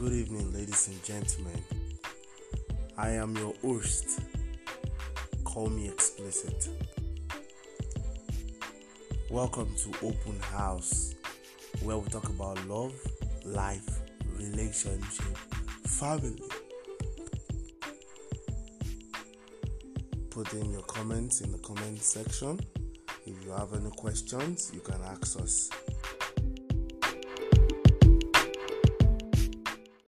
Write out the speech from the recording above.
Good evening, ladies and gentlemen. I am your host. Call me explicit. Welcome to Open House, where we talk about love, life, relationship, family. Put in your comments in the comment section. If you have any questions, you can ask us.